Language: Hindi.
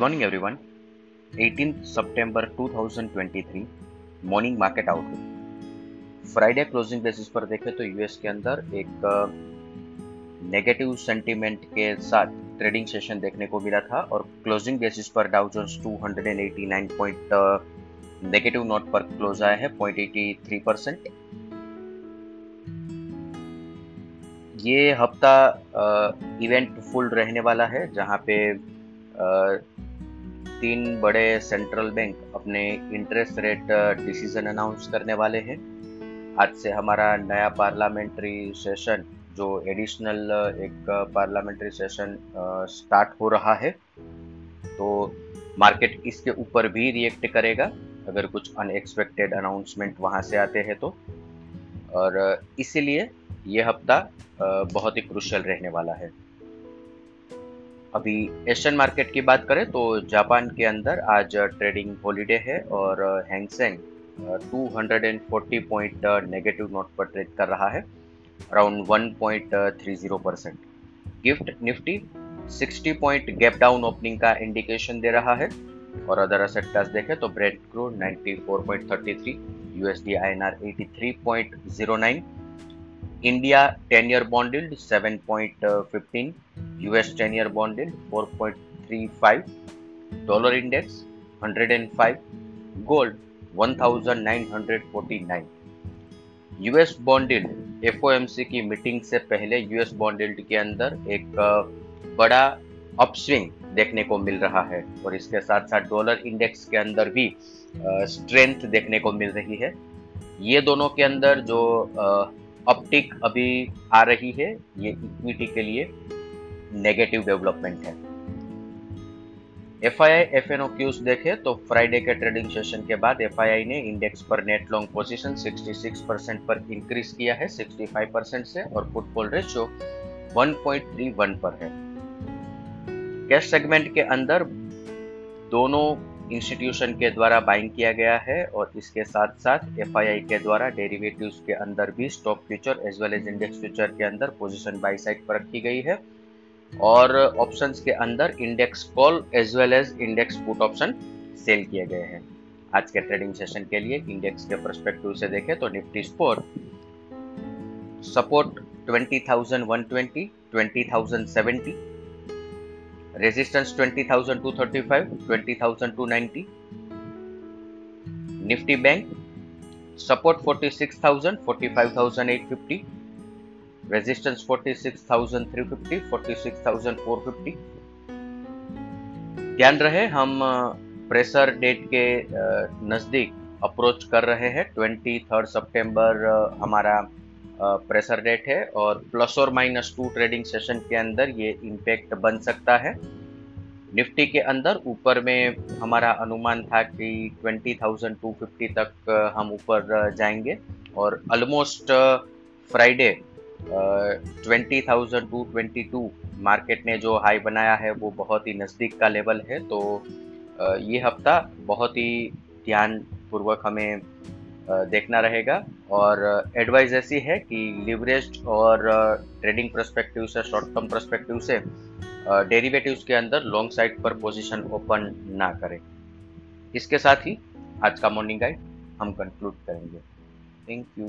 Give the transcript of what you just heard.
morning, everyone. 18th September 2023 morning market outlook Friday closing basis पर देखें तो यूएस के अंदर एक नेगेटिव सेंटीमेंट के साथ ट्रेडिंग सेशन देखने को मिला था और क्लोजिंग बेसिस पर Dow Jones 289 point negative note पर क्लोज आया है 0.83 परसेंट ये हफ़्ता इवेंट फुल रहने वाला है जहाँ पे तीन बड़े सेंट्रल बैंक अपने इंटरेस्ट रेट डिसीज़न अनाउंस करने वाले हैं। आज से हमारा नया पार्लियामेंट्री सेशन जो एडिशनल एक पार्लियामेंट्री सेशन स्टार्ट हो रहा है तो मार्केट इसके ऊपर भी रिएक्ट करेगा। अगर कुछ अनएक्सपेक्टेड अनाउंसमेंट वहाँ से आते हैं तो। और इसीलिए ये हफ़्ता बहुत ही क्रुशल रहने वाला है। अभी एशियन मार्केट की बात करें तो जापान के अंदर आज ट्रेडिंग हॉलीडे है और Hang Seng 240 point negative note पर ट्रेड कर रहा है around 1.30 percent GIFT Nifty 60 point gap down opening का इंडिकेशन दे रहा है और अदर असेट क्लास देखें तो Brent crude 94.33 USD INR 83.09 India 10 year bond yield 7.15, US 10 year bond yield 4.35, dollar index 105, gold 1949. US bond yield FOMC की मीटिंग से पहले यूएस बॉन्ड के अंदर एक बड़ा अपस्विंग देखने को मिल रहा है और इसके साथ साथ डॉलर इंडेक्स के अंदर भी स्ट्रेंथ देखने को मिल रही है ये दोनों के अंदर जो अपटिक अभी आ रही है, ये इक्विटी के लिए नेगेटिव डेवलपमेंट है। F I I F N O cues देखे तो फ्राइडे के ट्रेडिंग सेशन के बाद एफ़ आई आई ने इंडेक्स पर नेट लॉन्ग पोजीशन 66 परसेंट पर इंक्रीज किया है 65 परसेंट से और फुटबॉल रेशियो 1.31 पर है। कैश सेगमेंट के अंदर दोनों इंस्टीट्यूशन के द्वारा बाइंग किया गया है और इसके साथ साथ एफ़ के द्वारा डेरिवेटिव्स के अंदर भी stock future as well as index future के अंदर पोजीशन बाई साइड पर रखी गई है। और ऑप्शंस के अंदर index call as well as index put option sell किए गए हैं। आज के ट्रेडिंग सेशन के लिए इंडेक्स के परस्पेक्टिव से देखें तो Nifty sport support 20,120, 20,070 resistance 20235 20290 nifty bank, support 46000 45850 resistance 46350 46450 ध्यान रहे, हम प्रेशर डेट के नज़दीक अप्रोच कर रहे हैं ट्वेंटी थर्ड सितंबर हमारा प्रेशर रेट है और प्लस और माइनस टू ट्रेडिंग सेशन के अंदर ये इम्पैक्ट बन सकता है। निफ्टी के अंदर ऊपर में हमारा अनुमान था कि 20,250 तक हम ऊपर जाएँगे और ऑलमोस्ट फ्राइडे 20,222 मार्केट ने जो हाई बनाया है वो बहुत ही नज़दीक का लेवल है। तो ये हफ़्ता बहुत ही ध्यानपूर्वक हमें देखना रहेगा। और एडवाइस ऐसी है कि लिवरेज और ट्रेडिंग प्रस्पेक्टिव से शॉर्ट टर्म प्रस्पेक्टिव से डेरिवेटिव्स के अंदर लॉन्ग साइड पर पोजीशन ओपन ना करें। इसके साथ ही आज का मॉर्निंग गाइड हम कंक्लूड करेंगे। Thank you